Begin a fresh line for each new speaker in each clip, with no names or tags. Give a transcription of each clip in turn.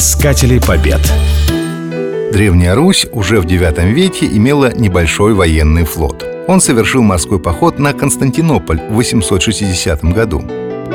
Искатели побед.
Древняя Русь уже в IX веке имела небольшой военный флот. Он совершил морской поход на Константинополь в 860 году.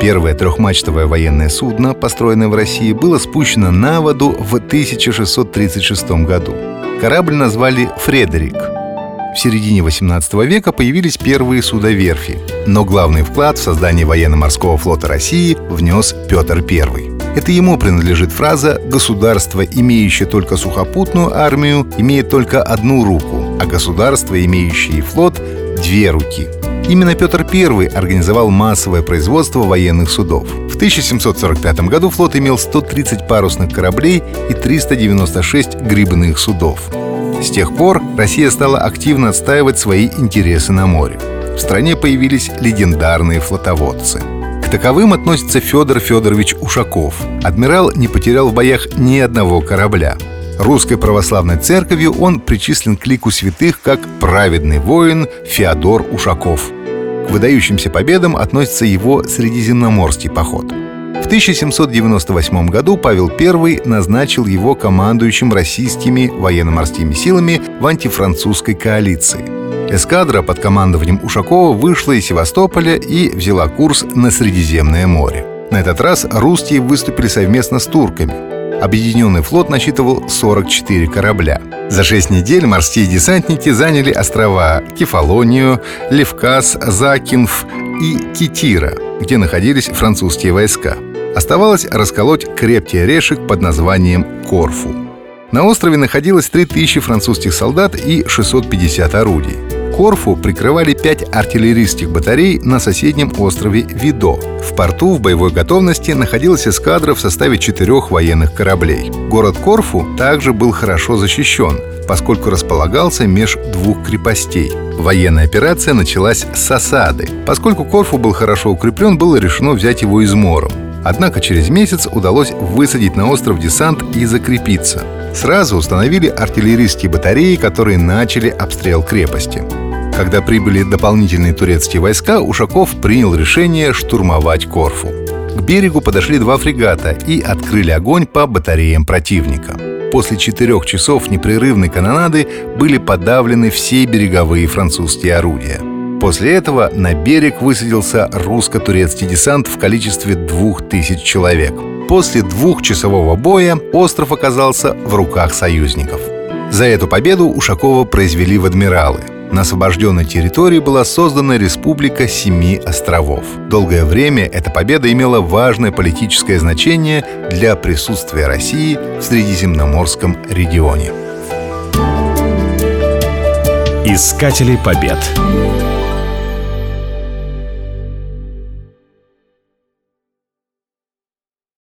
Первое трехмачтовое военное судно, построенное в России, было спущено на воду в 1636 году. Корабль назвали «Фредерик», в середине XVIII века появились первые судоверфи, но главный вклад в создание военно-морского флота России внес Петр I. Это ему принадлежит фраза «Государство, имеющее только сухопутную армию, имеет только одну руку, а государство, имеющее флот, — две руки». Именно Петр I организовал массовое производство военных судов. В 1745 году флот имел 130 парусных кораблей и 396 грибных судов. С тех пор Россия стала активно отстаивать свои интересы на море. В стране появились легендарные флотоводцы. К таковым относится Федор Федорович Ушаков. Адмирал не потерял в боях ни одного корабля. Русской православной церковью он причислен к лику святых как праведный воин Феодор Ушаков. К выдающимся победам относится его Средиземноморский поход – в 1798 году Павел I назначил его командующим российскими военно-морскими силами в антифранцузской коалиции. Эскадра под командованием Ушакова вышла из Севастополя и взяла курс на Средиземное море. На этот раз русские выступили совместно с турками. Объединенный флот насчитывал 44 корабля. За шесть недель морские десантники заняли острова Кефалонию, Левкас, Закинф и Китира, где находились французские войска. Оставалось расколоть крепкий орешек под названием Корфу. На острове находилось 3000 французских солдат и 650 орудий. Корфу прикрывали пять артиллерийских батарей на соседнем острове Видо. В порту в боевой готовности находилась эскадра в составе четырех военных кораблей. Город Корфу также был хорошо защищен, поскольку располагался меж двух крепостей. Военная операция началась с осады. Поскольку Корфу был хорошо укреплен, было решено взять его измором. Однако через месяц удалось высадить на остров десант и закрепиться. Сразу установили артиллерийские батареи, которые начали обстрел крепости. Когда прибыли дополнительные турецкие войска, Ушаков принял решение штурмовать Корфу. К берегу подошли два фрегата и открыли огонь по батареям противника. После четырех часов непрерывной канонады были подавлены все береговые французские орудия. После этого на берег высадился русско-турецкий десант в количестве двух тысяч человек. После двухчасового боя остров оказался в руках союзников. За эту победу Ушакова произвели в адмиралы. На освобожденной территории была создана Республика Семи островов. Долгое время эта победа имела важное политическое значение для присутствия России в Средиземноморском регионе.
Искатели побед.